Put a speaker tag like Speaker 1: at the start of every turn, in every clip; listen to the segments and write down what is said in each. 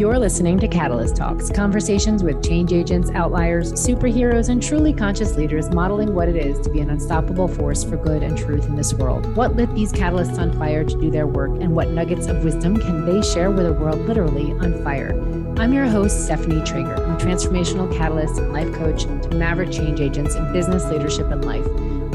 Speaker 1: You're listening to Catalyst Talks, conversations with change agents, outliers, superheroes, and truly conscious leaders modeling what it is to be an unstoppable force for good and truth in this world. What lit these catalysts on fire to do their work, and what nuggets of wisdom can they share with a world literally on fire? I'm your host, Stephanie Trager. I'm a transformational catalyst and life coach to maverick change agents in business, leadership, and life.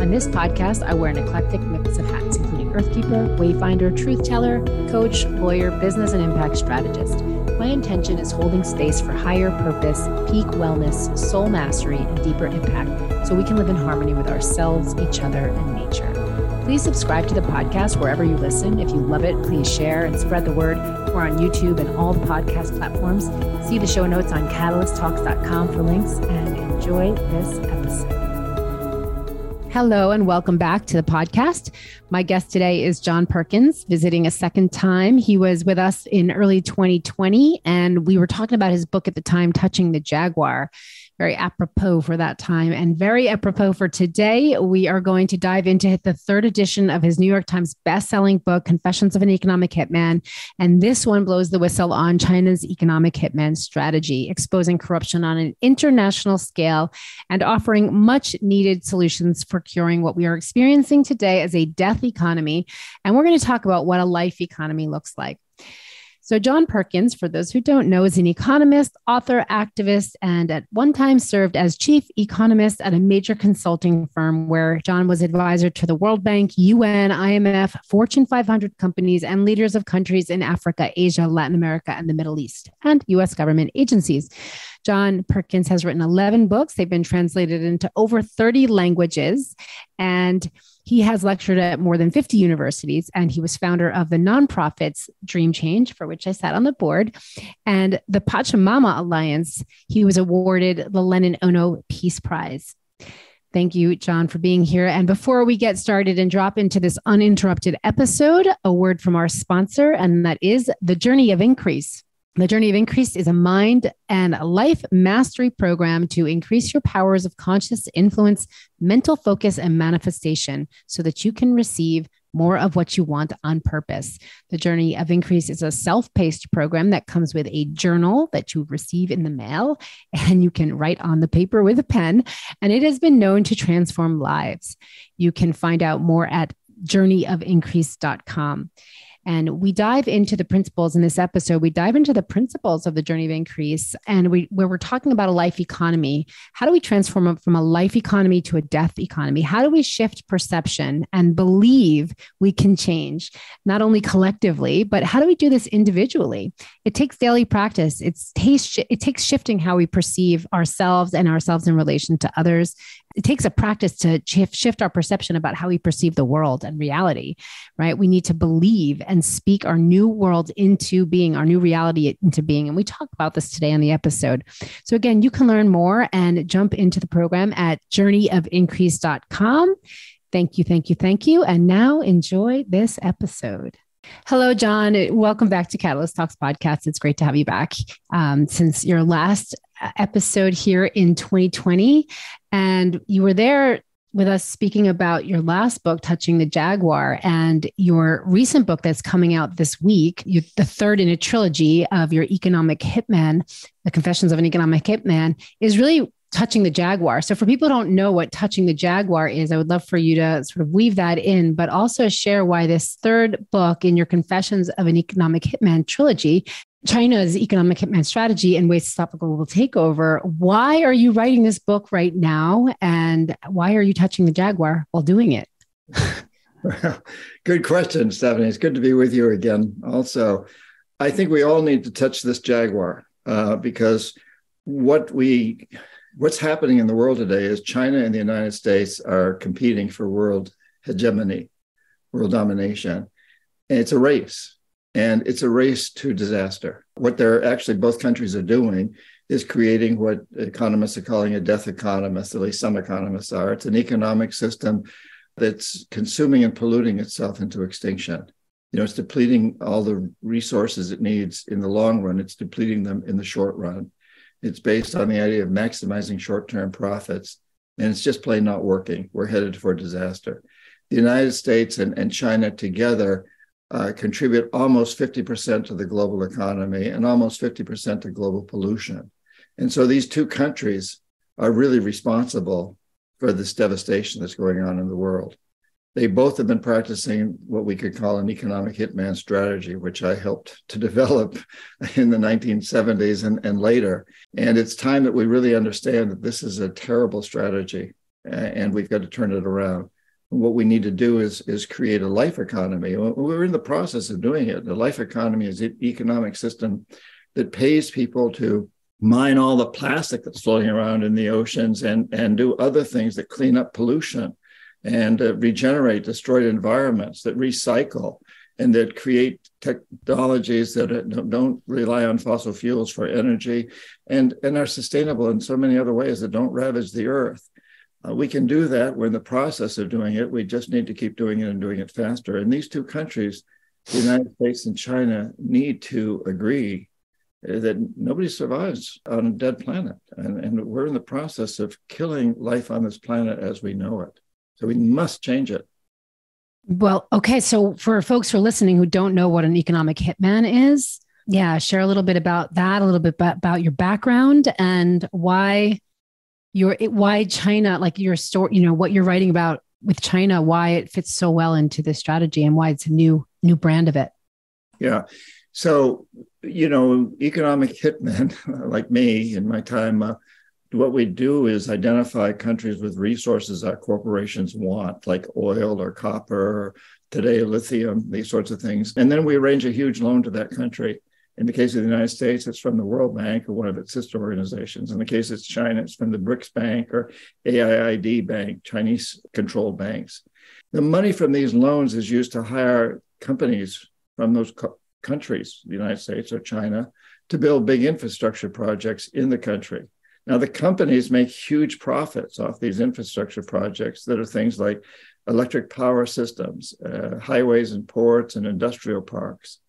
Speaker 1: On this podcast, I wear an eclectic mix of hats, including Earthkeeper, Wayfinder, Truth Teller, Coach, Lawyer, Business, and Impact Strategist. My intention is holding space for higher purpose, peak wellness, soul mastery, and deeper impact so we can live in harmony with ourselves, each other, and nature. Please subscribe to the podcast wherever you listen. If you love it, please share and spread the word. We're on YouTube and all the podcast platforms. See the show notes on catalysttalks.com for links and enjoy this episode. Hello, and welcome back to the podcast. My guest today is John Perkins, visiting a second time. He was with us in early 2020, and we were talking about his book at the time, Touching the Jaguar very apropos for that time and very apropos for today. We are going to dive into the third edition of his New York Times best-selling book, Confessions of an Economic Hitman. And this one blows the whistle on China's economic hitman strategy, exposing corruption on an international scale and offering much needed solutions for curing what we are experiencing today as a death economy. And we're going to talk about what a life economy looks like. So, John Perkins, for those who don't know, is an economist, author, activist, and at one time served as chief economist at a major consulting firm where John was advisor to the World Bank, UN, IMF, Fortune 500 companies, and leaders of countries in Africa, Asia, Latin America, and the Middle East, and US government agencies. John Perkins has written 11 books. They've been translated into over 30 languages. And he has lectured at more than 50 universities, and he was founder of the nonprofits Dream Change, for which I sat on the board, and the Pachamama Alliance. He was awarded the Lennon Ono Peace Prize. Thank you, John, for being here. And before we get started and drop into this uninterrupted episode, a word from our sponsor, and that is the Journey of Increase. The Journey of Increase is a mind and life mastery program to increase your powers of conscious influence, mental focus, and manifestation so that you can receive more of what you want on purpose. The Journey of Increase is a self paced program that comes with a journal that you receive in the mail and you can write on the paper with a pen. And it has been known to transform lives. You can find out more at journeyofincrease.com. And we dive into the principles in this episode. We dive into the principles of the journey of increase and we where we're talking about a life economy. How do we transform from a life economy to a death economy? How do we shift perception and believe we can change not only collectively, but how do we do this individually? It takes daily practice. It's taste, it takes shifting how we perceive ourselves and ourselves in relation to others it takes a practice to shift our perception about how we perceive the world and reality, right? We need to believe and speak our new world into being, our new reality into being. And we talk about this today on the episode. So, again, you can learn more and jump into the program at journeyofincrease.com. Thank you, thank you, thank you. And now enjoy this episode. Hello, John. Welcome back to Catalyst Talks podcast. It's great to have you back. Um, since your last episode here in 2020. And you were there with us speaking about your last book, Touching the Jaguar, and your recent book that's coming out this week, you, the third in a trilogy of your economic hitman, The Confessions of an Economic Hitman, is really touching the jaguar. So for people who don't know what touching the jaguar is, I would love for you to sort of weave that in, but also share why this third book in your Confessions of an Economic Hitman trilogy China's economic hitman strategy and ways to stop a global takeover. Why are you writing this book right now? And why are you touching the Jaguar while doing it?
Speaker 2: well, good question, Stephanie. It's good to be with you again. Also, I think we all need to touch this Jaguar uh, because what we what's happening in the world today is China and the United States are competing for world hegemony, world domination. And it's a race and it's a race to disaster. What they're actually, both countries are doing is creating what economists are calling a death economist, at least some economists are. It's an economic system that's consuming and polluting itself into extinction. You know, it's depleting all the resources it needs in the long run, it's depleting them in the short run. It's based on the idea of maximizing short term profits, and it's just plain not working. We're headed for disaster. The United States and, and China together uh, contribute almost 50% to the global economy and almost 50% to global pollution. And so these two countries are really responsible for this devastation that's going on in the world. They both have been practicing what we could call an economic hitman strategy, which I helped to develop in the 1970s and, and later. And it's time that we really understand that this is a terrible strategy and we've got to turn it around. What we need to do is, is create a life economy. We're in the process of doing it. The life economy is an economic system that pays people to mine all the plastic that's floating around in the oceans and, and do other things that clean up pollution and uh, regenerate destroyed environments, that recycle, and that create technologies that don't rely on fossil fuels for energy and, and are sustainable in so many other ways that don't ravage the earth. Uh, we can do that. We're in the process of doing it. We just need to keep doing it and doing it faster. And these two countries, the United States and China, need to agree that nobody survives on a dead planet. And, and we're in the process of killing life on this planet as we know it. So we must change it.
Speaker 1: Well, okay. So for folks who are listening who don't know what an economic hitman is, yeah, share a little bit about that, a little bit about your background and why you're why China, like your story, you know, what you're writing about with China, why it fits so well into this strategy and why it's a new new brand of it.
Speaker 2: Yeah. So, you know, economic hitmen like me in my time, uh, what we do is identify countries with resources that corporations want, like oil or copper, or today lithium, these sorts of things. And then we arrange a huge loan to that country. In the case of the United States, it's from the World Bank or one of its sister organizations. In the case of China, it's from the BRICS Bank or AIIB Bank, Chinese controlled banks. The money from these loans is used to hire companies from those co- countries, the United States or China, to build big infrastructure projects in the country. Now, the companies make huge profits off these infrastructure projects that are things like electric power systems, uh, highways and ports, and industrial parks.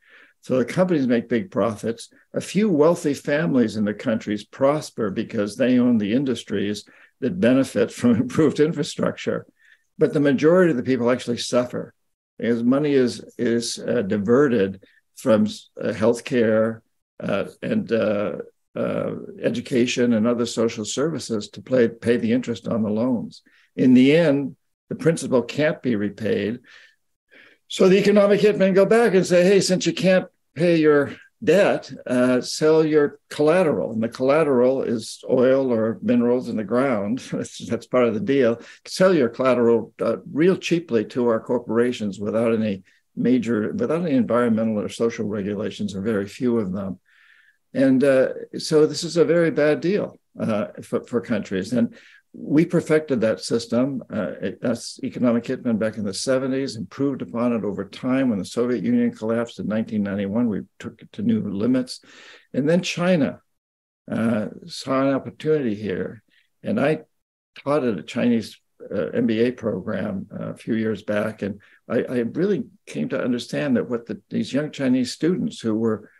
Speaker 2: So the companies make big profits. A few wealthy families in the countries prosper because they own the industries that benefit from improved infrastructure. But the majority of the people actually suffer because money is, is uh, diverted from uh, healthcare uh, and uh, uh, education and other social services to play, pay the interest on the loans. In the end, the principal can't be repaid. So the economic hitmen go back and say, hey, since you can't pay your debt, uh, sell your collateral. And the collateral is oil or minerals in the ground. that's, part of the deal. Sell your collateral uh, real cheaply to our corporations without any major, without any environmental or social regulations, or very few of them. And uh, so this is a very bad deal uh, for, for, countries. And we perfected that system. Uh, that's economic hitman back in the 70s, improved upon it over time. When the Soviet Union collapsed in 1991, we took it to new limits. And then China uh, saw an opportunity here. And I taught at a Chinese uh, MBA program uh, a few years back. And I, I, really came to understand that what the, these young Chinese students who were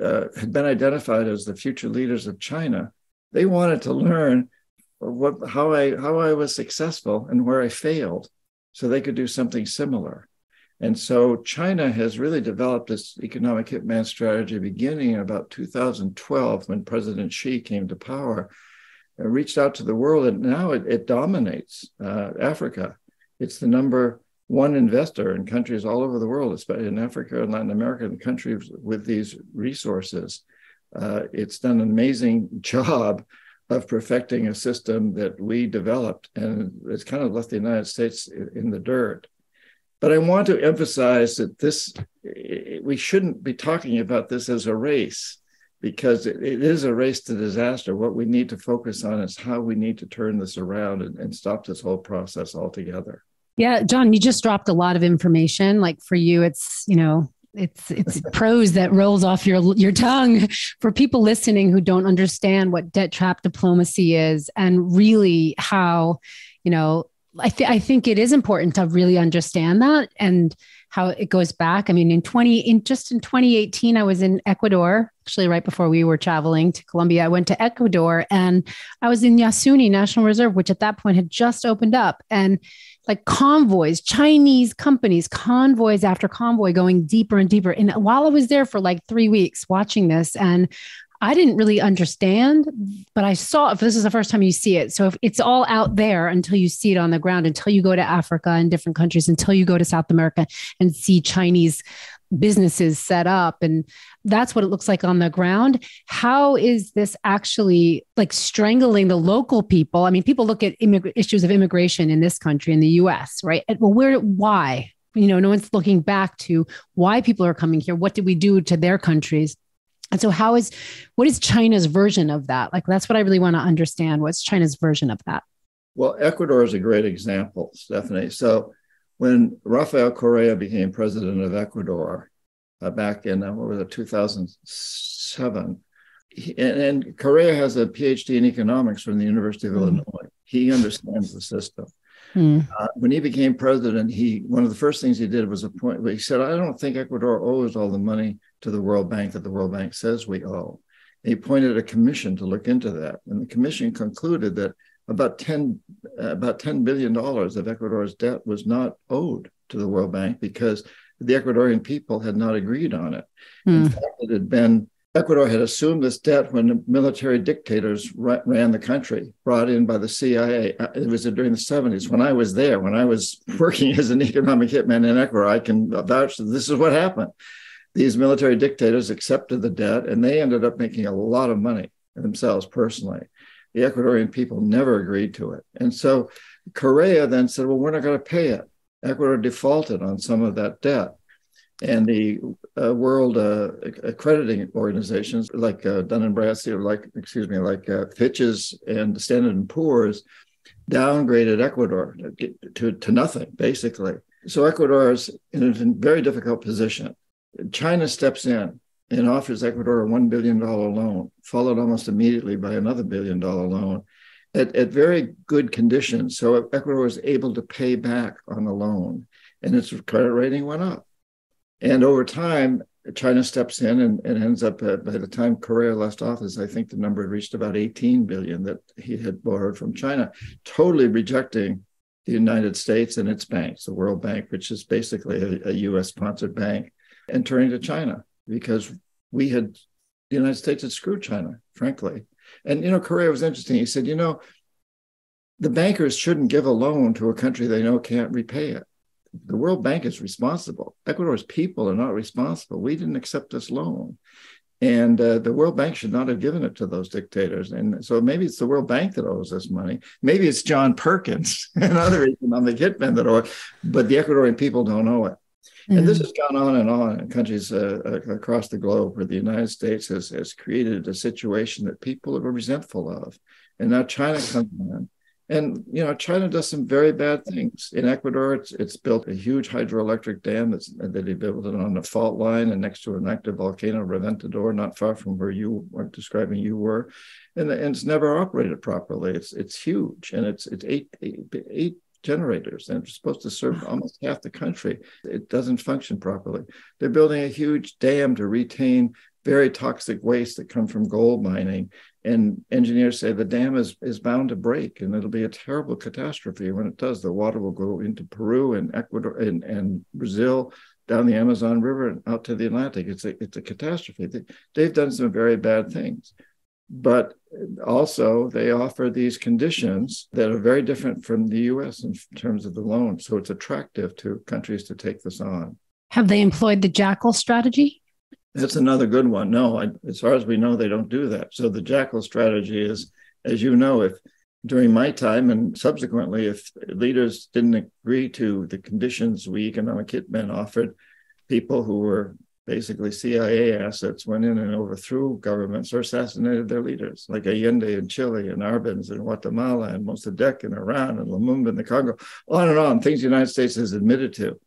Speaker 2: uh, had been identified as the future leaders of China, they wanted to learn what how I how I was successful and where I failed, so they could do something similar. And so China has really developed this economic hitman strategy beginning in about 2012 when President Xi came to power and reached out to the world. And now it, it dominates uh, Africa. It's the number one investor in countries all over the world, especially in Africa and Latin America, and countries with these resources. Uh, it's done an amazing job of perfecting a system that we developed, and it's kind of left the United States in the dirt. But I want to emphasize that this, we shouldn't be talking about this as a race because it is a race to disaster. What we need to focus on is how we need to turn this around and, and stop this whole process altogether.
Speaker 1: Yeah, John, you just dropped a lot of information. Like for you, it's, you know, it's it's prose that rolls off your your tongue for people listening who don't understand what debt trap diplomacy is and really how, you know, I, th- I think it is important to really understand that and how it goes back. I mean, in 20, in just in 2018, I was in Ecuador, actually right before we were traveling to Colombia. I went to Ecuador and I was in Yasuni National Reserve, which at that point had just opened up. And like convoys, Chinese companies, convoys after convoy going deeper and deeper. And while I was there for like three weeks watching this, and I didn't really understand, but I saw if this is the first time you see it. So if it's all out there until you see it on the ground, until you go to Africa and different countries, until you go to South America and see Chinese businesses set up and that's what it looks like on the ground how is this actually like strangling the local people i mean people look at immig- issues of immigration in this country in the us right well where why you know no one's looking back to why people are coming here what did we do to their countries and so how is what is China's version of that? Like that's what I really want to understand. What's China's version of that?
Speaker 2: Well, Ecuador is a great example, Stephanie. So when Rafael Correa became president of Ecuador uh, back in uh, what was it, 2007, he, and, and, Correa has a PhD in economics from the University of mm. Illinois. He understands the system. Mm. Uh, when he became president, he one of the first things he did was appoint. He said, "I don't think Ecuador owes all the money to the World Bank that the World Bank says we owe. And he appointed a commission to look into that. And the commission concluded that about 10, uh, about $10 billion of Ecuador's debt was not owed to the World Bank because the Ecuadorian people had not agreed on it. Mm. In hmm. fact, it had been Ecuador had assumed this debt when military dictators ran the country, brought in by the CIA. Uh, it was during the 70s when I was there, when I was working as an economic hitman in Ecuador. I can vouch that this is what happened these military dictators accepted the debt and they ended up making a lot of money themselves personally. The Ecuadorian people never agreed to it. And so Correa then said, well, we're not going to pay it. Ecuador defaulted on some of that debt. And the uh, world uh, accrediting organizations like uh, Dun and Bradstreet, or like excuse me, like uh, Fitch's and Standard and Poor's, downgraded Ecuador to, to nothing, basically. So Ecuador is in a very difficult position. China steps in and offers Ecuador a $1 billion loan, followed almost immediately by another billion dollar loan at, at very good conditions. So Ecuador was able to pay back on the loan and its credit rating went up. And over time, China steps in and, and ends up at, by the time Correa left office, I think the number had reached about 18 billion that he had borrowed from China, totally rejecting the United States and its banks, the World Bank, which is basically a, a US sponsored bank and turning to China because we had the United States had screwed China, frankly. And you know, Correa was interesting. He said, you know, the bankers shouldn't give a loan to a country they know can't repay it. The World Bank is responsible. Ecuador's people are not responsible. We didn't accept this loan. And uh, the World Bank should not have given it to those dictators. And so maybe it's the World Bank that owes us money. Maybe it's John Perkins and other economic hitmen that owe it, but the Ecuadorian people don't owe it. Mm-hmm. And this mm. has gone on and on in countries uh, uh, across the globe where the United States has, has created a situation that people are resentful of. And now China comes in. And you know, China does some very bad things. In Ecuador, it's it's built a huge hydroelectric dam that's that they built it on a fault line and next to an active volcano, Reventador, not far from where you were describing you were, and, and it's never operated properly. It's it's huge, and it's it's eight eight, eight generators and it's supposed to serve almost half the country. It doesn't function properly. They're building a huge dam to retain very toxic waste that come from gold mining. And engineers say the dam is, is bound to break and it'll be a terrible catastrophe when it does. The water will go into Peru and Ecuador and, and Brazil down the Amazon River and out to the Atlantic. It's a it's a catastrophe. They, have done some very bad things but also they offer these conditions that are very different from the US in terms of the loan. So it's attractive to countries to take this on.
Speaker 1: Have they employed the jackal strategy?
Speaker 2: That's another good one. No, I, as far as we know, they don't do that. So the jackal strategy is, as you know, if during my time and subsequently, if leaders didn't agree to the conditions we economic hitmen offered, people who were basically CIA assets went in and overthrew governments or assassinated their leaders, like Allende in Chile and Arbenz in Guatemala and Mossadegh in Iran and Lumumba in the Congo, on and on, things the United States has admitted to.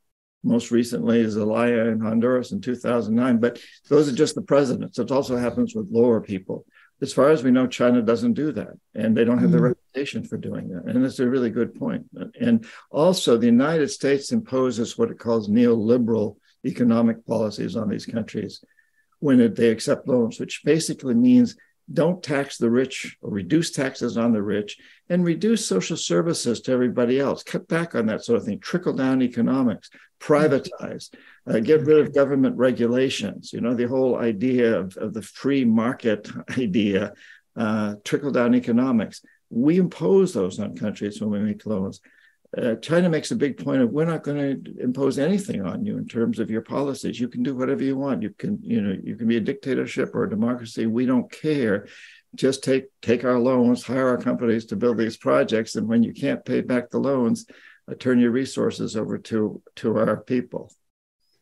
Speaker 2: Most recently, is Zelaya in Honduras in 2009. But those are just the presidents. It also happens with lower people. as far as we know, China doesn't do that, and they don't have mm-hmm. the reputation for doing that. And that's a really good point. And also, the United States imposes what it calls neoliberal economic policies on these countries when they accept loans, which basically means don't tax the rich or reduce taxes on the rich and reduce social services to everybody else. Cut back on that sort of thing. Trickle down economics, privatize, uh, get rid of government regulations. You know, the whole idea of, of the free market idea, uh, trickle down economics. We impose those on countries when we make loans uh, China makes a big point of we're not going to impose anything on you in terms of your policies. You can do whatever you want. You can, you know, you can be a dictatorship or a democracy. We don't care. Just take take our loans, hire our companies to build these projects, and when you can't pay back the loans, uh, turn your resources over to to our people.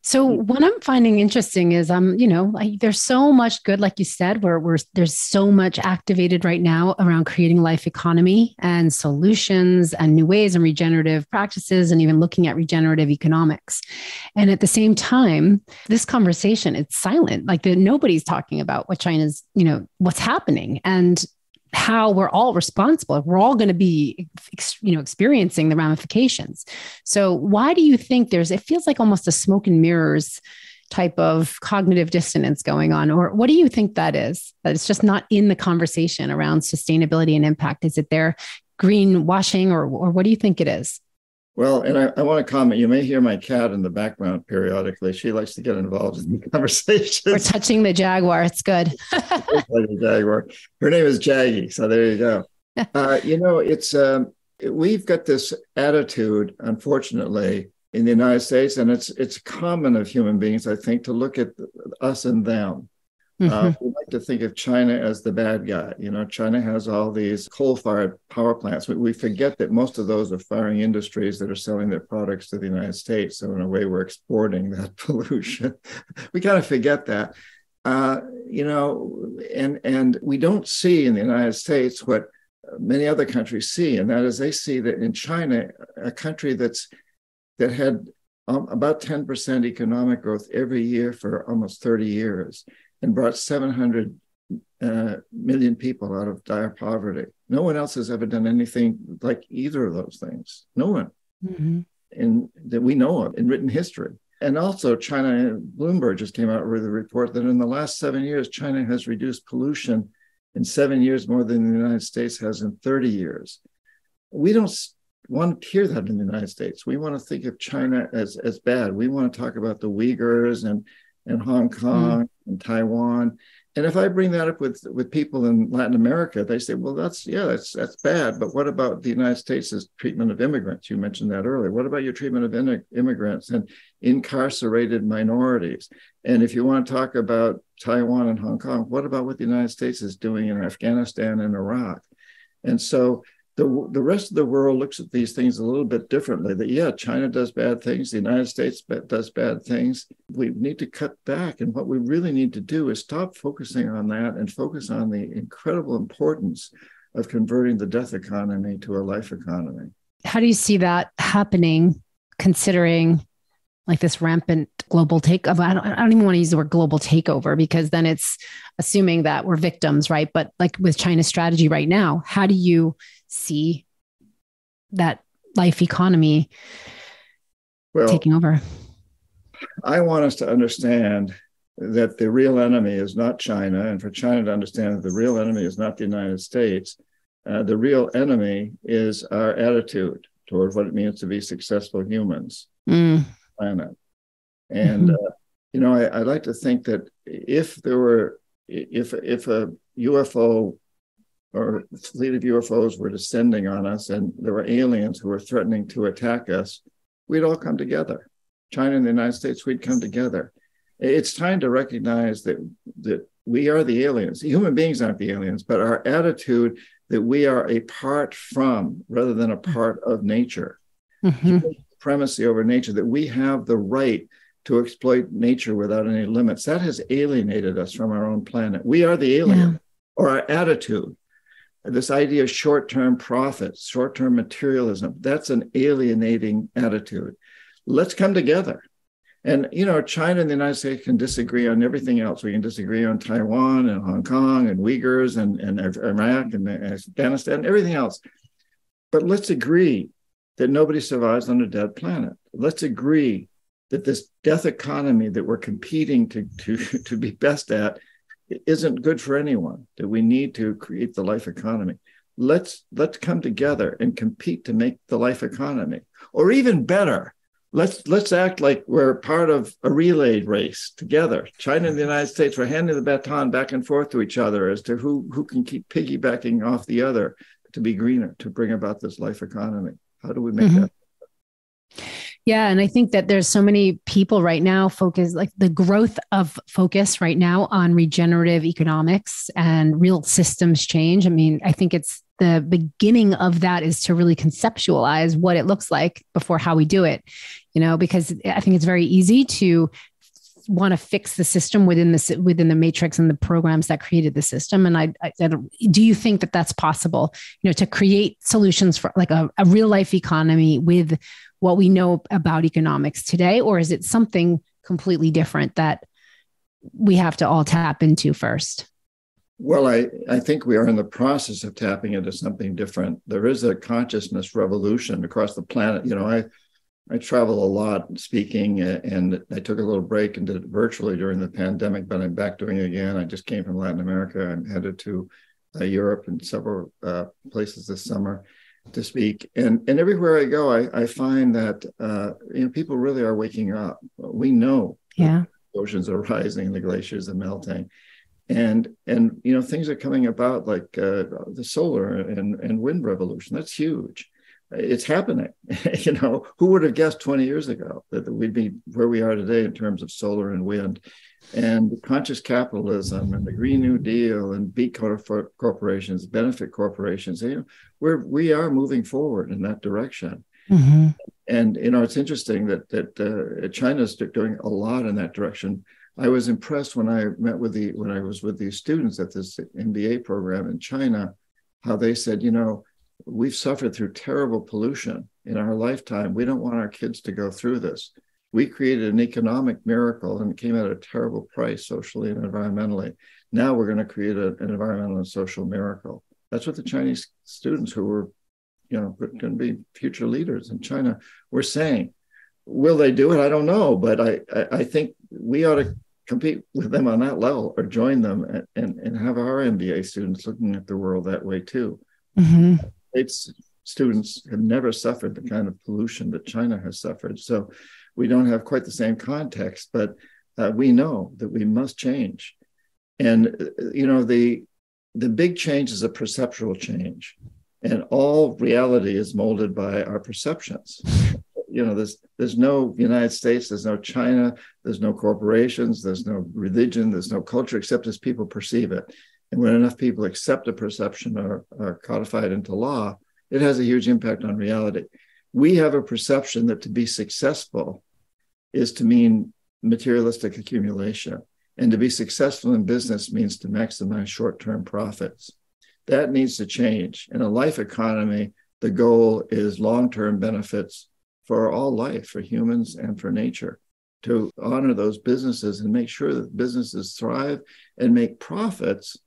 Speaker 1: So what I'm finding interesting is um, you know, there's so much good, like you said, where we're there's so much activated right now around creating life economy and solutions and new ways and regenerative practices and even looking at regenerative economics. And at the same time, this conversation, it's silent. Like the, nobody's talking about what China's, you know, what's happening. And how we're all responsible. We're all going to be, you know, experiencing the ramifications. So why do you think there's? It feels like almost a smoke and mirrors type of cognitive dissonance going on, or what do you think that is? That it's just not in the conversation around sustainability and impact. Is it there greenwashing, or or what do you think it is?
Speaker 2: Well, and I, I, want to comment. You may hear my cat in the background periodically. She likes to get involved in the conversation.
Speaker 1: We're touching the jaguar. It's good.
Speaker 2: jaguar. Her name is Jaggy. So there you go. Uh, you know, it's um, we've got this attitude, unfortunately, in the United States, and it's it's common of human beings, I think, to look at us and them. Mm-hmm. Uh, we like to think of China as the bad guy. You know, China has all these coal-fired power plants. We, we, forget that most of those are firing industries that are selling their products to the United States. So in a way, we're exporting that pollution. we kind of forget that. Uh, you know, and and we don't see in the United States what many other countries see, and that is they see that in China, a country that's that had um, about 10% economic growth every year for almost 30 years and brought 700 uh, million people out of dire poverty. No one else has ever done anything like either of those things. No one mm-hmm. in, that we know of in written history. And also, China, Bloomberg just came out with a report that in the last seven years, China has reduced pollution in seven years more than the United States has in 30 years. We don't want to hear that in the United States. We want to think of China as, as bad. We want to talk about the Uyghurs and and Hong hmm. Kong. And Taiwan. And if I bring that up with, with people in Latin America, they say, well, that's, yeah, that's, that's bad. But what about the United States' treatment of immigrants? You mentioned that earlier. What about your treatment of in- immigrants and incarcerated minorities? And if you want to talk about Taiwan and Hong Kong, what about what the United States is doing in Afghanistan and Iraq? And so the, the rest of the world looks at these things a little bit differently that yeah china does bad things the united states does bad things we need to cut back and what we really need to do is stop focusing on that and focus on the incredible importance of converting the death economy to a life economy
Speaker 1: how do you see that happening considering like this rampant global takeover. I don't, I don't even want to use the word global takeover because then it's assuming that we're victims, right? But like with China's strategy right now, how do you see that life economy well, taking over?
Speaker 2: I want us to understand that the real enemy is not China, and for China to understand that the real enemy is not the United States. Uh, the real enemy is our attitude toward what it means to be successful humans mm. planet. And mm-hmm. uh, you know, I, I like to think that if there were, if if a UFO or fleet of UFOs were descending on us and there were aliens who were threatening to attack us, we'd all come together. China and the United States, we'd come together. It's time to recognize that, that we are the aliens. Human beings aren't the aliens, but our attitude that we are apart from rather than a part of nature. Mm-hmm. Supremacy over nature, that we have the right to exploit nature without any limits. That has alienated us from our own planet. We are the alien, yeah. or our attitude this idea of short term profits, short term materialism, that's an alienating attitude. Let's come together. And you know, China and the United States can disagree on everything else. We can disagree on Taiwan and Hong Kong and Uyghurs and, and Iraq and Afghanistan, and everything else. But let's agree that nobody survives on a dead planet. Let's agree that this death economy that we're competing to, to, to be best at isn't good for anyone, that we need to create the life economy. Let's let's come together and compete to make the life economy. Or even better, let's let's act like we're part of a relay race together. China and the United States are handing the baton back and forth to each other as to who who can keep piggybacking off the other to be greener, to bring about this life economy. How do we make mm-hmm. that?
Speaker 1: Yeah. And I think that there's so many people right now focus like the growth of focus right now on regenerative economics and real systems change. I mean, I think it's the beginning of that is to really conceptualize what it looks like before how we do it, you know, because I think it's very easy to want to fix the system within the within the matrix and the programs that created the system and I, I, I do you think that that's possible you know to create solutions for like a, a real life economy with what we know about economics today or is it something completely different that we have to all tap into first
Speaker 2: well, I, I think we are in the process of tapping into something different. There is a consciousness revolution across the planet. You know, I I travel a lot speaking, and I took a little break and did it virtually during the pandemic, but I'm back doing it again. I just came from Latin America. I'm headed to uh, Europe and several uh, places this summer to speak. And and everywhere I go, I, I find that uh, you know people really are waking up. We know
Speaker 1: yeah.
Speaker 2: oceans are rising, the glaciers are melting, and and you know things are coming about like uh, the solar and and wind revolution. That's huge it's happening. you know, who would have guessed 20 years ago that we'd be where we are today in terms of solar and wind and conscious capitalism and the Green New Deal and B corporations, benefit corporations. You know, we're we are moving forward in that direction. Mm-hmm. And you know, it's interesting that that uh, China's doing a lot in that direction. I was impressed when I met with the when I was with these students at this MBA program in China, how they said, you know, we've suffered through terrible pollution in our lifetime. We don't want our kids to go through this. We created an economic miracle and it came at a terrible price socially and environmentally. Now we're going to create a, an environmental and social miracle. That's what the Chinese students who were, you know, going to be future leaders in China were saying. Will they do it? I don't know, but I, I, I think we ought to compete with them on that level or join them and, and, and have our MBA students looking at the world that way too. Mm-hmm. States students have never suffered the kind of pollution that China has suffered. So we don't have quite the same context, but uh, we know that we must change. And you know the the big change is a perceptual change, and all reality is molded by our perceptions. You know, there's there's no United States, there's no China, there's no corporations, there's no religion, there's no culture except as people perceive it. And when enough people accept a perception or are codified into law, it has a huge impact on reality. We have a perception that to be successful is to mean materialistic accumulation. And to be successful in business means to maximize short term profits. That needs to change. In a life economy, the goal is long term benefits for all life, for humans and for nature, to honor those businesses and make sure that businesses thrive and make profits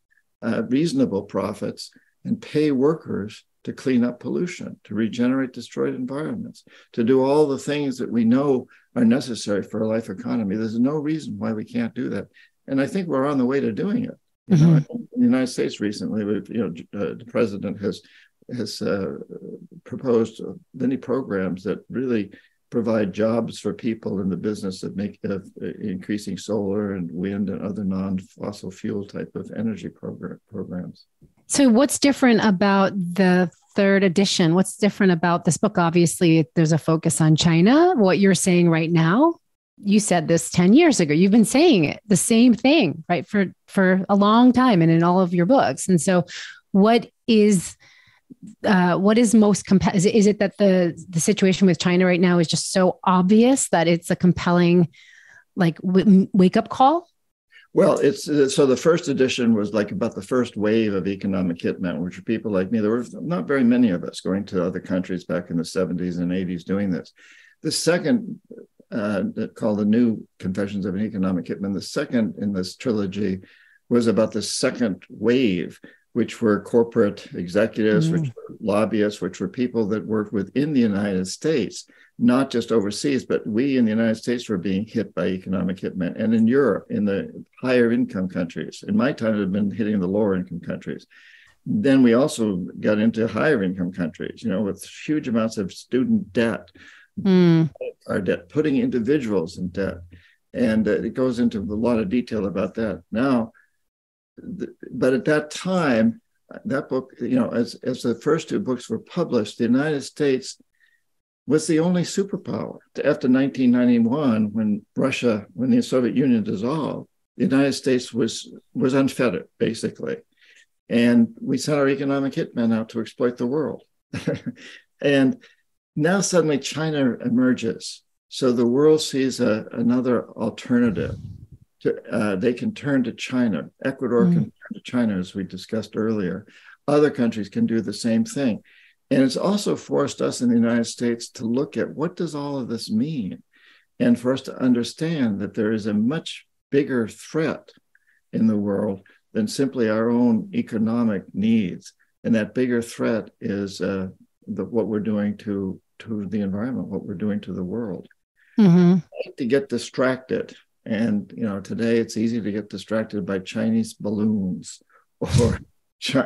Speaker 2: uh, reasonable profits and pay workers to clean up pollution, to regenerate destroyed environments, to do all the things that we know are necessary for a life economy. There's no reason why we can't do that. And I think we're on the way to doing it. You mm-hmm. know, in the United States recently, you know, uh, the president has has uh, proposed many programs that really provide jobs for people in the business of make of uh, increasing solar and wind and other non-fossil fuel type of energy program, programs.
Speaker 1: So what's different about the third edition? What's different about this book? Obviously, there's a focus on China. What you're saying right now, you said this 10 years ago. You've been saying it, the same thing, right? For for a long time and in all of your books. And so what is uh, what is most compelling? Is, is, it that the the situation with China right now is just so obvious that it's a compelling, like w- wake up call?
Speaker 2: Well, it's uh, so the first edition was like about the first wave of economic hitmen, which were people like me. There were not very many of us going to other countries back in the 70s and 80s doing this. The second uh, called the New Confessions of an Economic Hitman. The second in this trilogy was about the second wave, which were corporate executives, mm. which were lobbyists, which were people that worked within the United States, not just overseas, but we in the United States were being hit by economic hitmen. And in Europe, in the higher income countries, in my time, it had been hitting the lower income countries. Then we also got into higher income countries, you know, with huge amounts of student debt, mm. our debt, putting individuals in debt. And uh, it goes into a lot of detail about that. Now, but at that time, that book, you know, as, as the first two books were published, the United States was the only superpower. After 1991, when Russia, when the Soviet Union dissolved, the United States was was unfettered, basically. And we sent our economic hitmen out to exploit the world. and now suddenly China emerges. So the world sees a, another alternative to, uh, they can turn to China. Ecuador mm. can turn to China, as we discussed earlier. Other countries can do the same thing. And it's also forced us in the United States to look at what does all of this mean? And for us to understand that there is a much bigger threat in the world than simply our own economic needs. And that bigger threat is uh, the, what we're doing to, to the environment, what we're doing to the world. Mm-hmm. to get distracted and you know, today it's easy to get distracted by Chinese balloons, or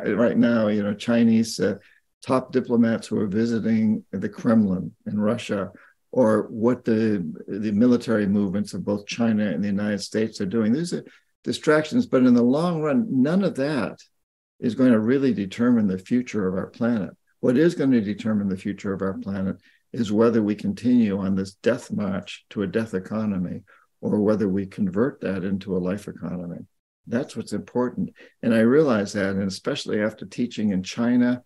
Speaker 2: right now, you know, Chinese uh, top diplomats who are visiting the Kremlin in Russia, or what the the military movements of both China and the United States are doing. These are distractions, but in the long run, none of that is going to really determine the future of our planet. What is going to determine the future of our planet is whether we continue on this death march to a death economy or whether we convert that into a life economy. That's what's important. And I realize that, and especially after teaching in China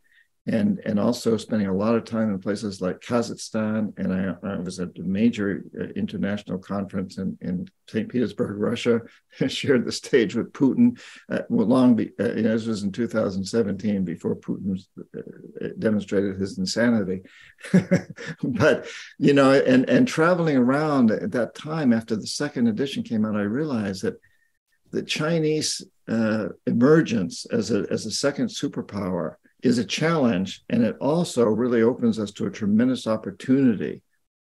Speaker 2: and and also spending a lot of time in places like Kazakhstan. And I, I was at a major uh, international conference in, in St. Petersburg, Russia. Shared the stage with Putin. Uh, long be, uh, you know, this was in 2017, before Putin uh, demonstrated his insanity. but you know, and and traveling around at that time after the second edition came out, I realized that the Chinese uh, emergence as a as a second superpower is a challenge. And it also really opens us to a tremendous opportunity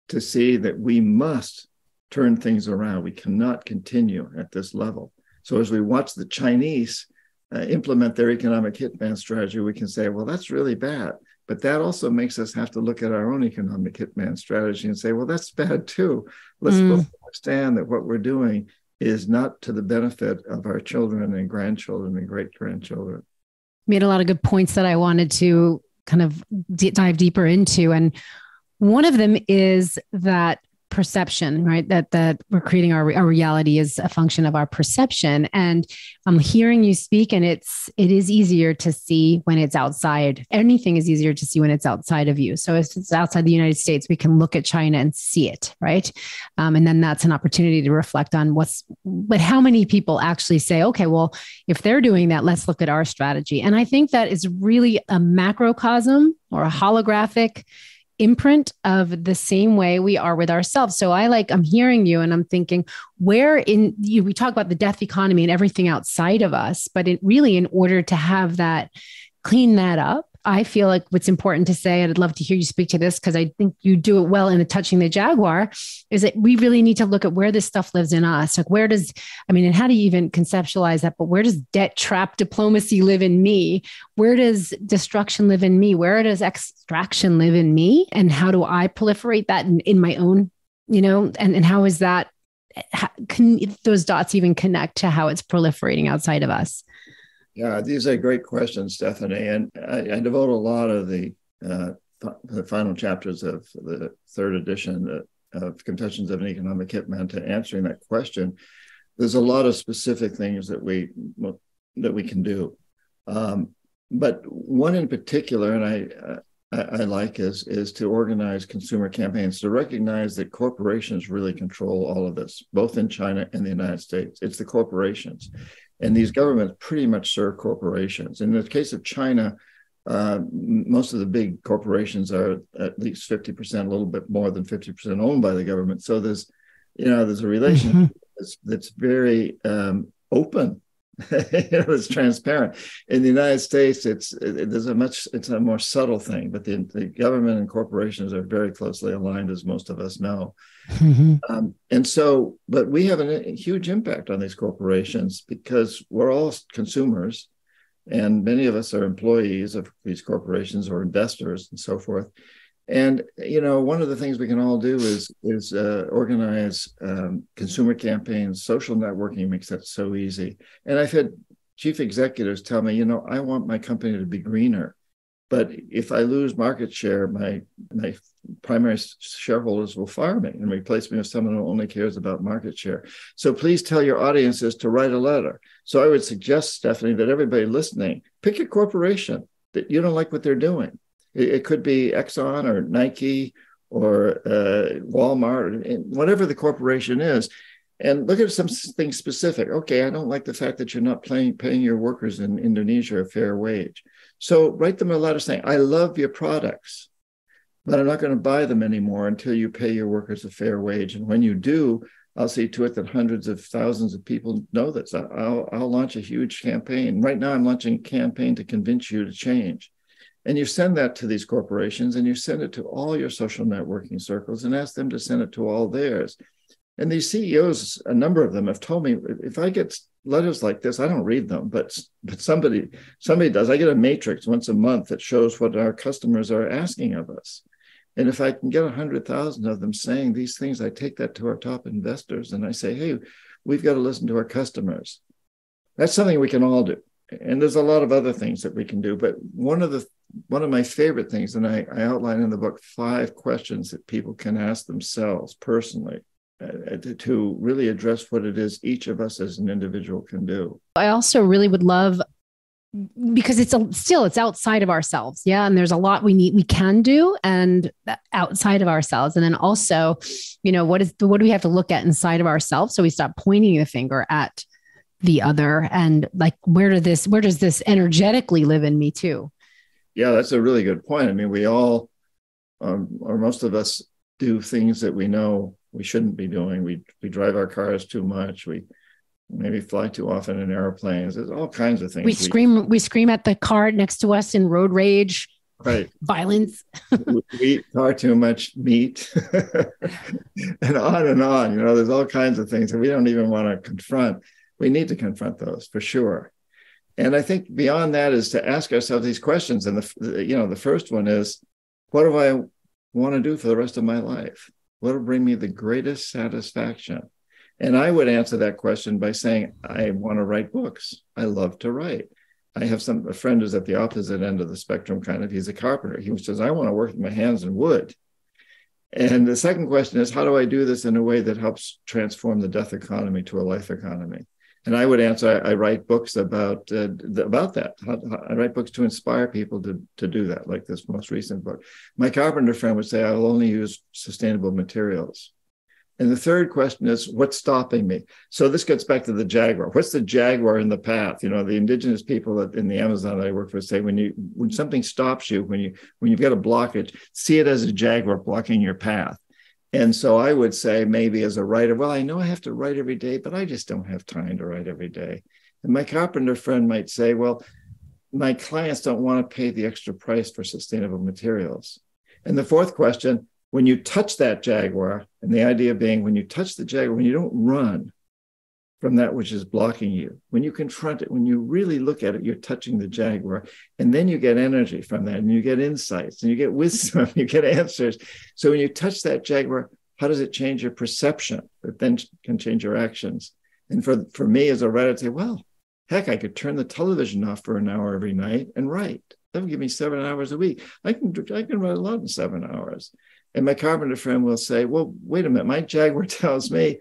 Speaker 2: to see that we must turn things around. We cannot continue at this level. So as we watch the Chinese uh, implement their economic hitman strategy, we can say, well, that's really bad. But that also makes us have to look at our own economic hitman strategy and say, well, that's bad too. Let's mm. understand that what we're doing is not to the benefit of our children and grandchildren and great grandchildren
Speaker 1: made a lot of good points that I wanted to kind of d- dive deeper into. And one of them is that perception right? That that we're creating our, our reality is a function of our perception. And i'm hearing you speak and it's it is easier to see when it's outside. Anything is easier to see when it's outside of you. So if it's outside the united states we can look at china and see it right? Um, and then that's an opportunity to reflect on what's but how many people actually say okay well if they're doing that let's look at our strategy. And i think that is really a macrocosm or a holographic imprint of the same way we are with ourselves. So I like, I'm hearing you and I'm thinking, where in you, we talk about the death economy and everything outside of us, but it really, in order to have that, clean that up, I feel like what's important to say, and I'd love to hear you speak to this because I think you do it well in the touching the Jaguar, is that we really need to look at where this stuff lives in us. Like, where does, I mean, and how do you even conceptualize that? But where does debt trap diplomacy live in me? Where does destruction live in me? Where does extraction live in me? And how do I proliferate that in, in my own, you know, and, and how is that, eh, how, can those dots even connect to how it's proliferating outside of us?
Speaker 2: Yeah, these are great questions, Stephanie. And I, I devote a lot of the, uh, the final chapters of the third edition of Confessions of an Economic Hitman to answering that question. There's a lot of specific things that we that we can do, um, but one in particular, and I, I, I like is is to organize consumer campaigns to recognize that corporations really control all of this, both in China and the United States. It's the corporations, and these governments pretty much serve corporations. In the case of China, uh, most of the big corporations are at least 50%, a little bit more than 50% owned by the government. So there's You know, there's a relationship mm-hmm. that's, that's, very um, open. know, it's transparent. In the United States, it's it, there's a much it's a more subtle thing, but the, the government and corporations are very closely aligned, as most of us know. Mm-hmm. Um, and so, but we have a, a huge impact on these corporations because we're all consumers and many of us are employees of these corporations or investors and so forth. And you know, one of the things we can all do is is uh, organize um, consumer campaigns. Social networking makes that so easy. And I've had chief executives tell me, you know, I want my company to be greener, but if I lose market share, my my primary shareholders will fire me and replace me with someone who only cares about market share. So please tell your audiences to write a letter. So I would suggest, Stephanie, that everybody listening pick a corporation that you don't like what they're doing. It, it could be Exxon or Nike or uh, Walmart, whatever the corporation is, and look at something specific. Okay, I don't like the fact that you're not paying, paying your workers in Indonesia a fair wage. So write them a letter saying, I love your products but I'm not going to buy them anymore until you pay your workers a fair wage. And when you do, I'll see to it that hundreds of thousands of people know this. I'll, I'll launch a huge campaign. Right now, I'm launching a campaign to convince you to change. And you send that to these corporations and you send it to all your social networking circles and ask them to send it to all theirs. And these CEOs, a number of them have told me if I get letters like this, I don't read them, but but somebody somebody does. I get a matrix once a month that shows what our customers are asking of us. And if I can get 100,000 of them saying these things, I take that to our top investors and I say, hey, we've got to listen to our customers. That's something we can all do. And there's a lot of other things that we can do. But one of the one of my favorite things, and I, I outline in the book five questions that people can ask themselves personally uh, to really address what it is each of us as an individual can do.
Speaker 1: I also really would love because it's a, still it's outside of ourselves. Yeah and there's a lot we need we can do and outside of ourselves. And then also you know what is what do we have to look at inside of ourselves so we stop pointing the finger at the other? And like where does this where does this energetically live in me too
Speaker 2: yeah that's a really good point i mean we all um, or most of us do things that we know we shouldn't be doing we we drive our cars too much we maybe fly too often in airplanes. There's all kinds of things.
Speaker 1: We, we scream, we scream at the car next to us in road rage,
Speaker 2: right?
Speaker 1: Violence.
Speaker 2: we eat far too much meat, and on and on. You know, there's all kinds of things that we don't even want to confront. We need to confront those for sure. And I think beyond that is to ask ourselves these questions. And the, you know, the first one is, what do I want to do for the rest of my life? What will bring me the greatest satisfaction? And I would answer that question by saying, I want to write books. I love to write. I have some a friend who's at the opposite end of the spectrum, kind of. He's a carpenter. He says, I want to work with my hands in wood. And the second question is, how do I do this in a way that helps transform the death economy to a life economy? And I would answer, I, I write books about uh, about that. I write books to inspire people to, to do that, like this most recent book. My carpenter friend would say, I will only use sustainable materials. And the third question is, what's stopping me? So this gets back to the jaguar. What's the jaguar in the path? You know, the indigenous people in the Amazon that I work for say when you when something stops you, when you when you've got a blockage, see it as a jaguar blocking your path. And so I would say maybe as a writer, well, I know I have to write every day, but I just don't have time to write every day. And my carpenter friend might say, well, my clients don't want to pay the extra price for sustainable materials. And the fourth question, when you touch that jaguar, and the idea being when you touch the jaguar, when you don't run from that which is blocking you, when you confront it, when you really look at it, you're touching the jaguar. And then you get energy from that, and you get insights, and you get wisdom, you get answers. So when you touch that jaguar, how does it change your perception that then can change your actions? And for, for me as a writer, I'd say, well, heck, I could turn the television off for an hour every night and write. That would give me seven hours a week. I can I can write a lot in seven hours. And my carpenter friend will say, Well, wait a minute, my Jaguar tells me,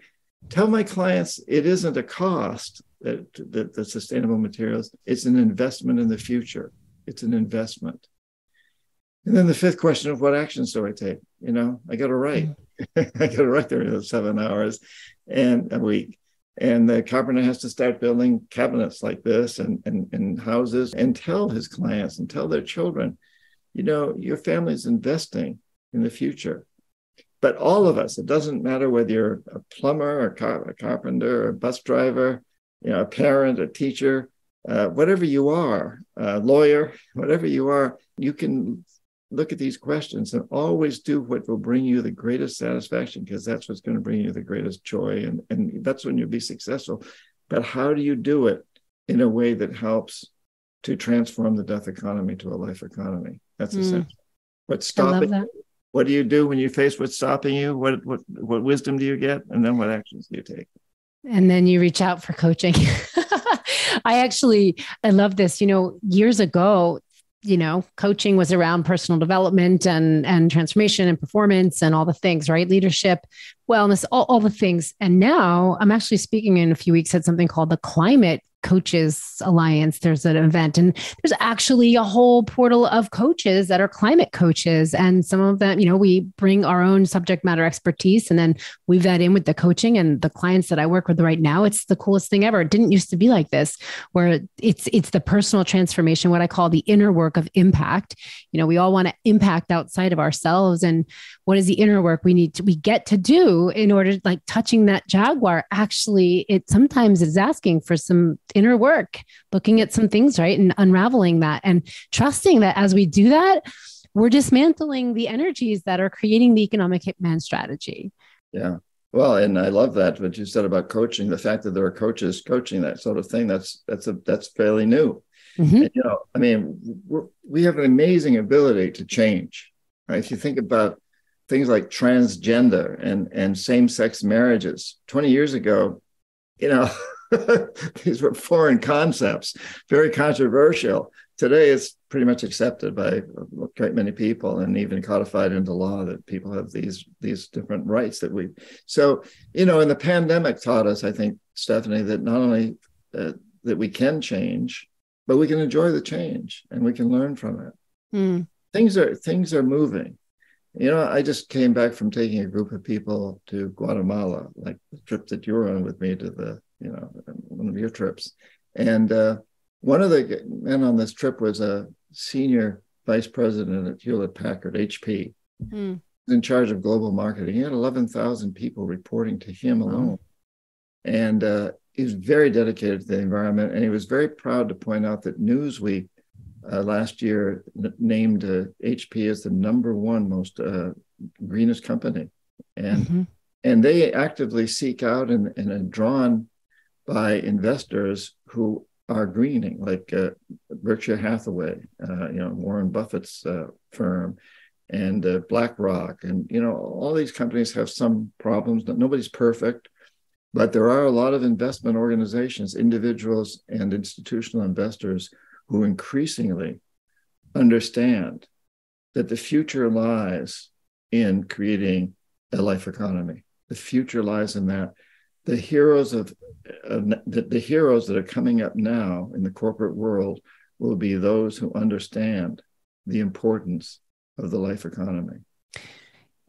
Speaker 2: tell my clients it isn't a cost that the, the sustainable materials, it's an investment in the future. It's an investment. And then the fifth question of what actions do I take? You know, I got to write. I got to write there in seven hours and a week. And the carpenter has to start building cabinets like this and, and, and houses and tell his clients and tell their children, you know, your family is investing in the future. But all of us, it doesn't matter whether you're a plumber, a, car, a carpenter, a bus driver, you know, a parent, a teacher, uh, whatever you are, a lawyer, whatever you are, you can look at these questions and always do what will bring you the greatest satisfaction because that's what's going to bring you the greatest joy and, and that's when you'll be successful. But how do you do it in a way that helps to transform the death economy to a life economy? That's mm. essential. What's stopping what do you do when you face what's stopping you? What what what wisdom do you get? And then what actions do you take?
Speaker 1: And then you reach out for coaching. I actually i love this you know years ago you know coaching was around personal development and and transformation and performance and all the things right? Leadership wellness all, all the things. And now i'm actually speaking in a few weeks at something called the climate Coaches Alliance. There's an event, and there's actually a whole portal of coaches that are climate coaches. And some of them, you know, we bring our own subject matter expertise and then weave that in with the coaching. And the clients that I work with right now, it's the coolest thing ever. It didn't used to be like this, where it's it's the personal transformation, what I call the inner work of impact. You know, we all want to impact outside of ourselves. And what is the inner work we need to we get to do in order like touching that jaguar? Actually, it sometimes is asking for some inner work, looking at some things, right? And unraveling that and trusting that as we do that, we're dismantling the energies that are creating the economic hitman strategy.
Speaker 2: Yeah. Well, and I love that what you said about coaching. The fact that there are coaches coaching that sort of thing that's that's a that's fairly new. Mm-hmm. And, you know, I mean, we have an amazing ability to change. Right? If you think about things like transgender and and same sex marriages, twenty years ago, you know, these were foreign concepts, very controversial. Today, it's pretty much accepted by quite many people, and even codified into law that people have these these different rights that we. So, you know, and the pandemic taught us, I think, Stephanie, that not only uh, that we can change, but we can enjoy the change and we can learn from it. Mm. Things are things are moving. You know, I just came back from taking a group of people to Guatemala, like the trip that you were on with me to the you know, one of your trips. And uh, one of the men on this trip was a senior vice president at Hewlett Packard, HP, mm. in charge of global marketing. He had 11,000 people reporting to him alone. And uh, he was very dedicated to the environment. And he was very proud to point out that Newsweek uh, last year n- named HP uh, as the number one most uh, greenest company. And mm-hmm. and they actively seek out and, and are drawn by investors who are greening, like uh, Berkshire Hathaway, uh, you know, Warren Buffett's uh, firm, and uh, BlackRock, and you know, all these companies have some problems. Nobody's perfect, but there are a lot of investment organizations, individuals, and institutional investors who increasingly understand that the future lies in creating a life economy. The future lies in that the heroes of uh, the, the heroes that are coming up now in the corporate world will be those who understand the importance of the life economy.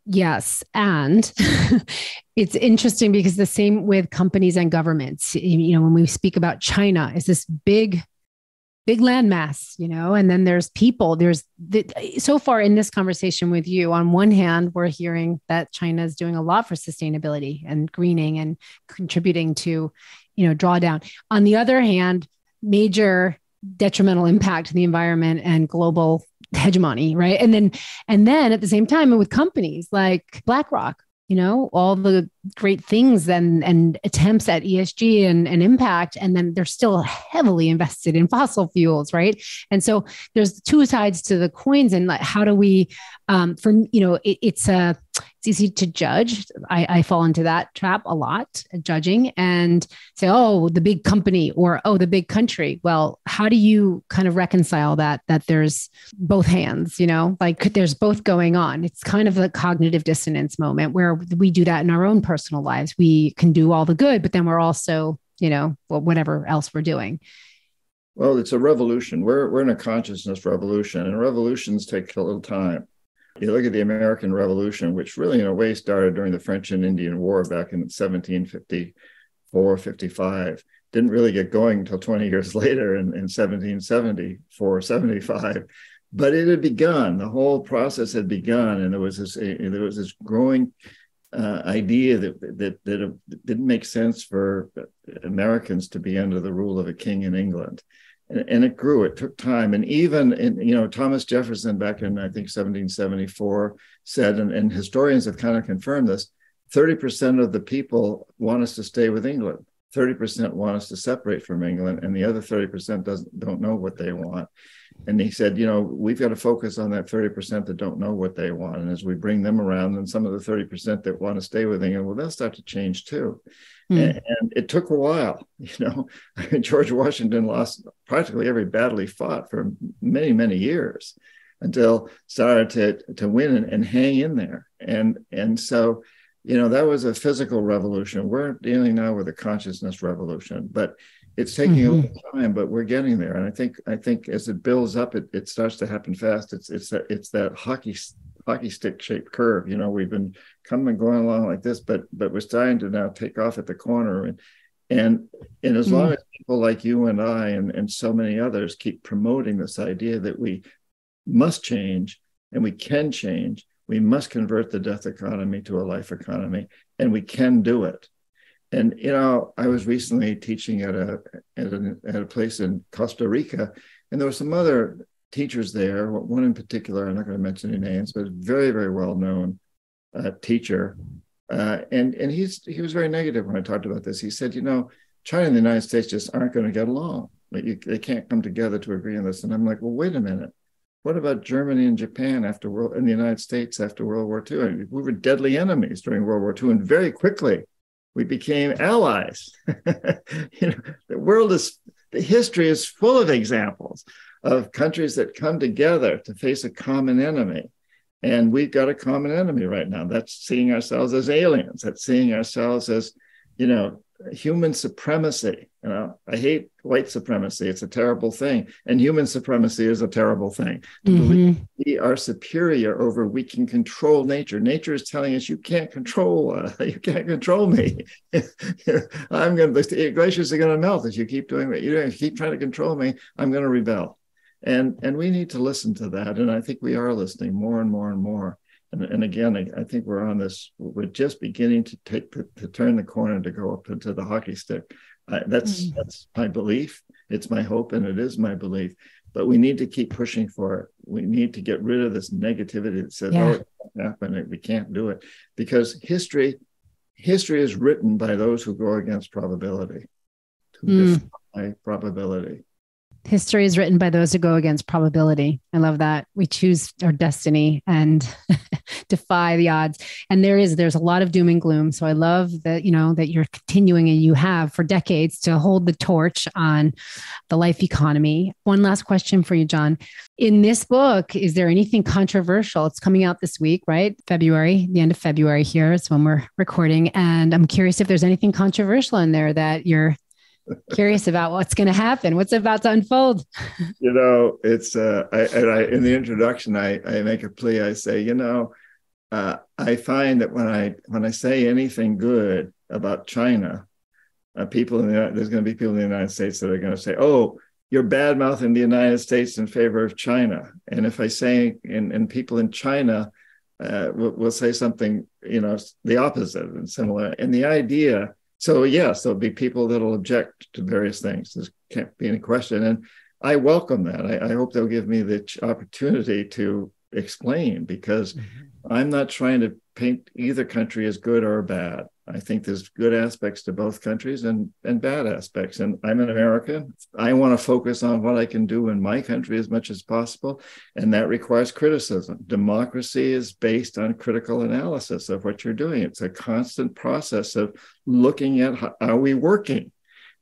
Speaker 1: Yes. And it's interesting because the same with companies and governments. You know, when we speak about China, is this big big landmass, you know, and then there's people. There's the, so far in this conversation with you, on one hand, we're hearing that China is doing a lot for sustainability and greening and contributing to, you know, drawdown. On the other hand, major detrimental impact to the environment and global hegemony, right? And then, and then at the same time, with companies like BlackRock, you know all the great things and and attempts at esg and, and impact and then they're still heavily invested in fossil fuels right? And so there's two sides to the coins and like how do we um from you know it, it's a easy to judge. I, I fall into that trap a lot, judging and say, oh, the big company or oh, the big country. Well, how do you kind of reconcile that? That there's both hands, you know, like there's both going on. It's kind of a cognitive dissonance moment where we do that in our own personal lives. We can do all the good, but then we're also, you know, whatever else we're doing.
Speaker 2: Well, it's a revolution. We're, we're in a consciousness revolution, and revolutions take a little time. You look at the American Revolution, which really, in a way, started during the French and Indian War back in 1754, 55. Didn't really get going until 20 years later in, in 1774, 75. but it had begun. The whole process had begun, and there was this there was this growing uh, idea that, that that it didn't make sense for Americans to be under the rule of a king in England, and, and it grew. It took time, and even in, you know Thomas Jefferson back in I think 1774 said, and, and historians have kind of confirmed this: 30 percent of the people want us to stay with England. 30% want us to separate from England, and the other 30% doesn't don't know what they want. And he said, you know, we've got to focus on that 30% that don't know what they want. And as we bring them around, and some of the 30% that want to stay with England, well, they'll start to change too. Mm. And, it took a while, you know. George Washington lost practically every battle he fought for many, many years until started to to win and, and hang in there. And and so you know that was a physical revolution we're dealing now with a consciousness revolution but it's taking mm-hmm. a little time but we're getting there and i think i think as it builds up it, it starts to happen fast it's it's that it's that hockey hockey stick shaped curve you know we've been coming and going along like this but but we're starting to now take off at the corner and and and as mm-hmm. long as people like you and i and, and so many others keep promoting this idea that we must change and we can change we must convert the death economy to a life economy, and we can do it. And you know, I was recently teaching at a at at a place in Costa Rica, and there were some other teachers there. One in particular, I'm not going to mention any names, but very very well known uh, teacher. Uh, and and he's he was very negative when I talked about this. He said, you know, China and the United States just aren't going to get along. Like you, they can't come together to agree on this. And I'm like, well, wait a minute. What about Germany and Japan after World and the United States after World War II? I mean, we were deadly enemies during World War II, and very quickly we became allies. you know, the world is the history is full of examples of countries that come together to face a common enemy. And we've got a common enemy right now. That's seeing ourselves as aliens. That's seeing ourselves as, you know, human supremacy. You know, I hate white supremacy. It's a terrible thing. And human supremacy is a terrible thing. Mm-hmm. We are superior over, we can control nature. Nature is telling us, you can't control, uh, you can't control me. I'm going to, the glaciers are going to melt if you keep doing what you're doing. If you keep trying to control me, I'm going to rebel. And, and we need to listen to that. And I think we are listening more and more and more. And, and again, I, I, think we're on this. We're just beginning to take the, to turn the corner to go up into the hockey stick. Uh, that's mm. that's my belief. It's my hope, and it is my belief. But we need to keep pushing for it. We need to get rid of this negativity that says, yeah. "Oh, it can't happen. We can't do it," because history history is written by those who go against probability, to mm. defy probability.
Speaker 1: History is written by those who go against probability. I love that. We choose our destiny and defy the odds. And there is there's a lot of doom and gloom. So I love that you know that you're continuing and you have for decades to hold the torch on the life economy. One last question for you, John. In this book, is there anything controversial? It's coming out this week, right? February, the end of February here is when we're recording. And I'm curious if there's anything controversial in there that you're curious about what's going to happen. What's about to unfold?
Speaker 2: You know it's uh I, and I in the introduction I, I make a plea. I say you know uh, i find that when i when i say anything good about china uh, people in the there's going to be people in the united states that are going to say oh you're bad mouthing the united states in favor of china. And if i say and, and people in china uh, will, will say something you know the opposite and similar. And the idea so yes, there'll be people that'll object to various things. There can't be any question, and I welcome that. I, I hope they'll give me the opportunity to explain because mm-hmm. I'm not trying to paint either country as good or bad. I think there's good aspects to both countries and and bad aspects. And I'm an American. I want to focus on what I can do in my country as much as possible, and that requires criticism. Democracy is based on critical analysis of what you're doing. It's a constant process of looking at how are we working,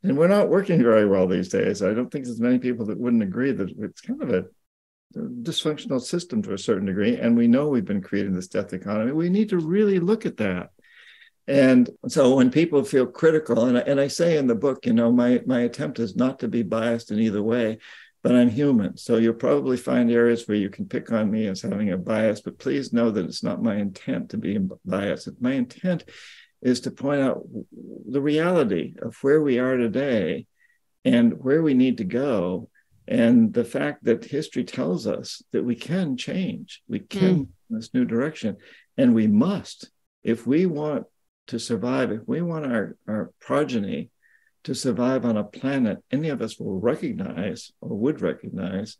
Speaker 2: and we're not working very well these days. I don't think there's many people that wouldn't agree that it's kind of a dysfunctional system to a certain degree, and we know we've been creating this death economy. We need to really look at that and so when people feel critical, and I, and I say in the book, you know, my, my attempt is not to be biased in either way, but I'm human. So you'll probably find areas where you can pick on me as having a bias, but please know that it's not my intent to be biased. My intent is to point out the reality of where we are today and where we need to go And the fact that history tells us that we can change, we can mm. in this new direction, and we must. If we want to survive, if we want our, our progeny to survive on a planet any of us will recognize or would recognize,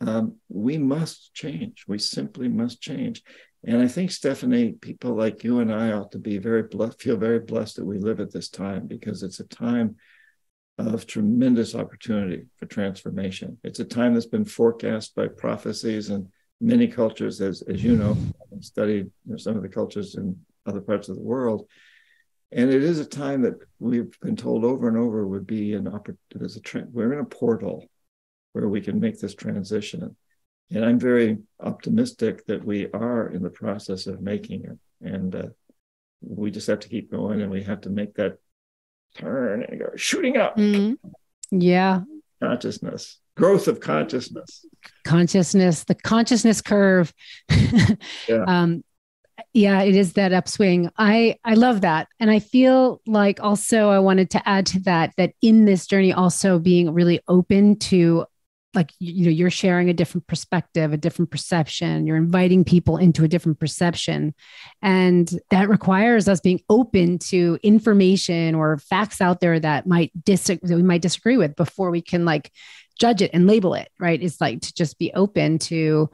Speaker 2: um, we must change. We simply must change. And I think, Stephanie, people like you and I ought to be very blessed, feel very blessed that we live at this time because it's a time of tremendous opportunity for transformation. It's a time that's been forecast by prophecies and many cultures, as, as you know, studied you know, some of the cultures in other parts of the world. And it is a time that we've been told over and over would be an opportunity. There's a trend. We're in a portal where we can make this transition. And I'm very optimistic that we are in the process of making it. And uh, we just have to keep going and we have to make that turn and go shooting up.
Speaker 1: Mm-hmm. Yeah.
Speaker 2: Consciousness, growth of consciousness.
Speaker 1: Consciousness, the consciousness curve. yeah. Um, yeah it is that upswing. I i love that. And i feel like also i wanted to add to that that in this journey also being really open to like you know you're sharing a different perspective a different perception. You're inviting people into a different perception. And that requires us being open to information or facts out there that might disagree that we might disagree with before we can like judge it and label it right? It's like to just be open to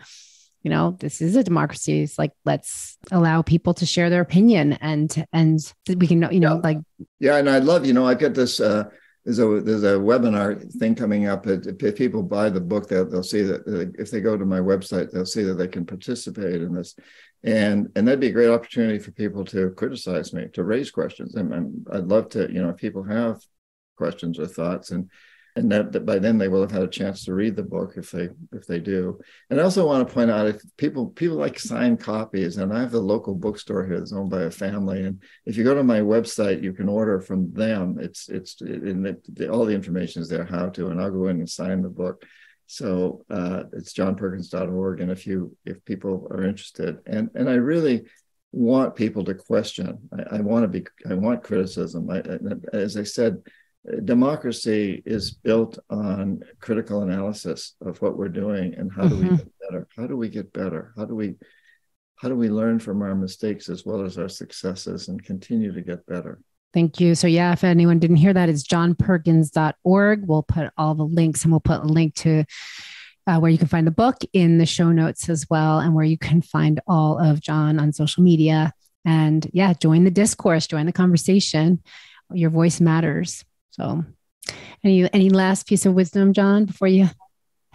Speaker 1: you know this is a democracy it's like let's allow people to share their opinion and and we can you know
Speaker 2: yeah.
Speaker 1: like
Speaker 2: yeah and i love you know i get this uh there's a there's a webinar thing coming up. If people buy the book, they'll, they'll see that uh, if they go to my website, they'll see that they can participate in this, and and that'd be a great opportunity for people to criticize me, to raise questions, and, and I'd love to, you know, if people have questions or thoughts, and and that, that, by then they will have had a chance to read the book if they if they do. And I also want to point out if people people like signed copies, and I have the local bookstore here that's owned by a family, and if you go to my website, you can order from them. It's it's in the, the, all the information is there how to, and I'll go in and sign the book. So uh, it's johnperkins.org, and if you if people are interested, and and I really want people to question. I, I want to be I want criticism. I, as I said democracy is built on critical analysis of what we're doing and how mm-hmm. do we mm-hmm. get better how do we get better how do we how do we learn from our mistakes as well as our successes and continue to get better
Speaker 1: Thank you. So, yeah, if anyone didn't hear that, it's johnperkins.org. We'll put all the links and we'll put a link to uh, where you can find the book in the show notes as well, and where you can find all of John on social media. And yeah, join the discourse, join the conversation. Your voice matters. So, any any last piece of wisdom, John, before you?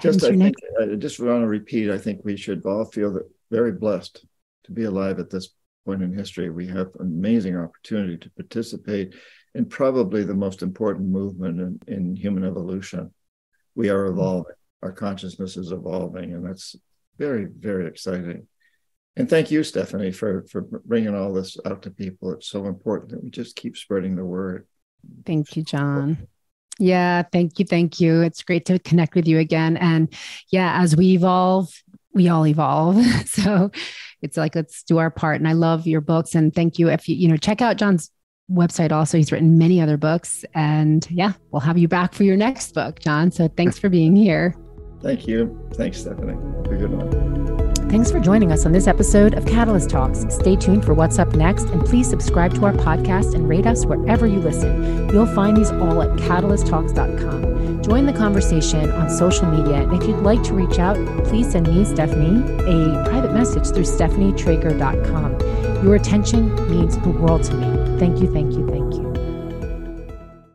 Speaker 2: Just I think I just want to repeat. I think we should all feel that very blessed to be alive at this point in history. We have an amazing opportunity to participate in probably the most important movement in, in human evolution. We are mm-hmm. evolving. Our consciousness is evolving, and that's very, very exciting. And thank you, Stephanie, for for bringing all this out to people. It's so important that we just keep spreading the word.
Speaker 1: Thank you, John. Yeah, thank you. Thank you. It's great to connect with you again. And yeah, as we evolve, we all evolve. So it's like, let's do our part. And I love your books. And thank you. If you, you know, check out John's website also. He's written many other books. And yeah, we'll have you back for your next book, John. So thanks for being here.
Speaker 2: Thank you. Thanks, Stephanie. Have a good one.
Speaker 1: Thanks for joining us on this episode of Catalyst Talks. Stay tuned for what's up next, and please subscribe to our podcast and rate us wherever you listen. You'll find these all at catalysttalks.com. Join the conversation on social media, and if you'd like to reach out, please send me, Stephanie, a private message through stephanietrager.com. Your attention means the world to me. Thank you, thank you, thank you.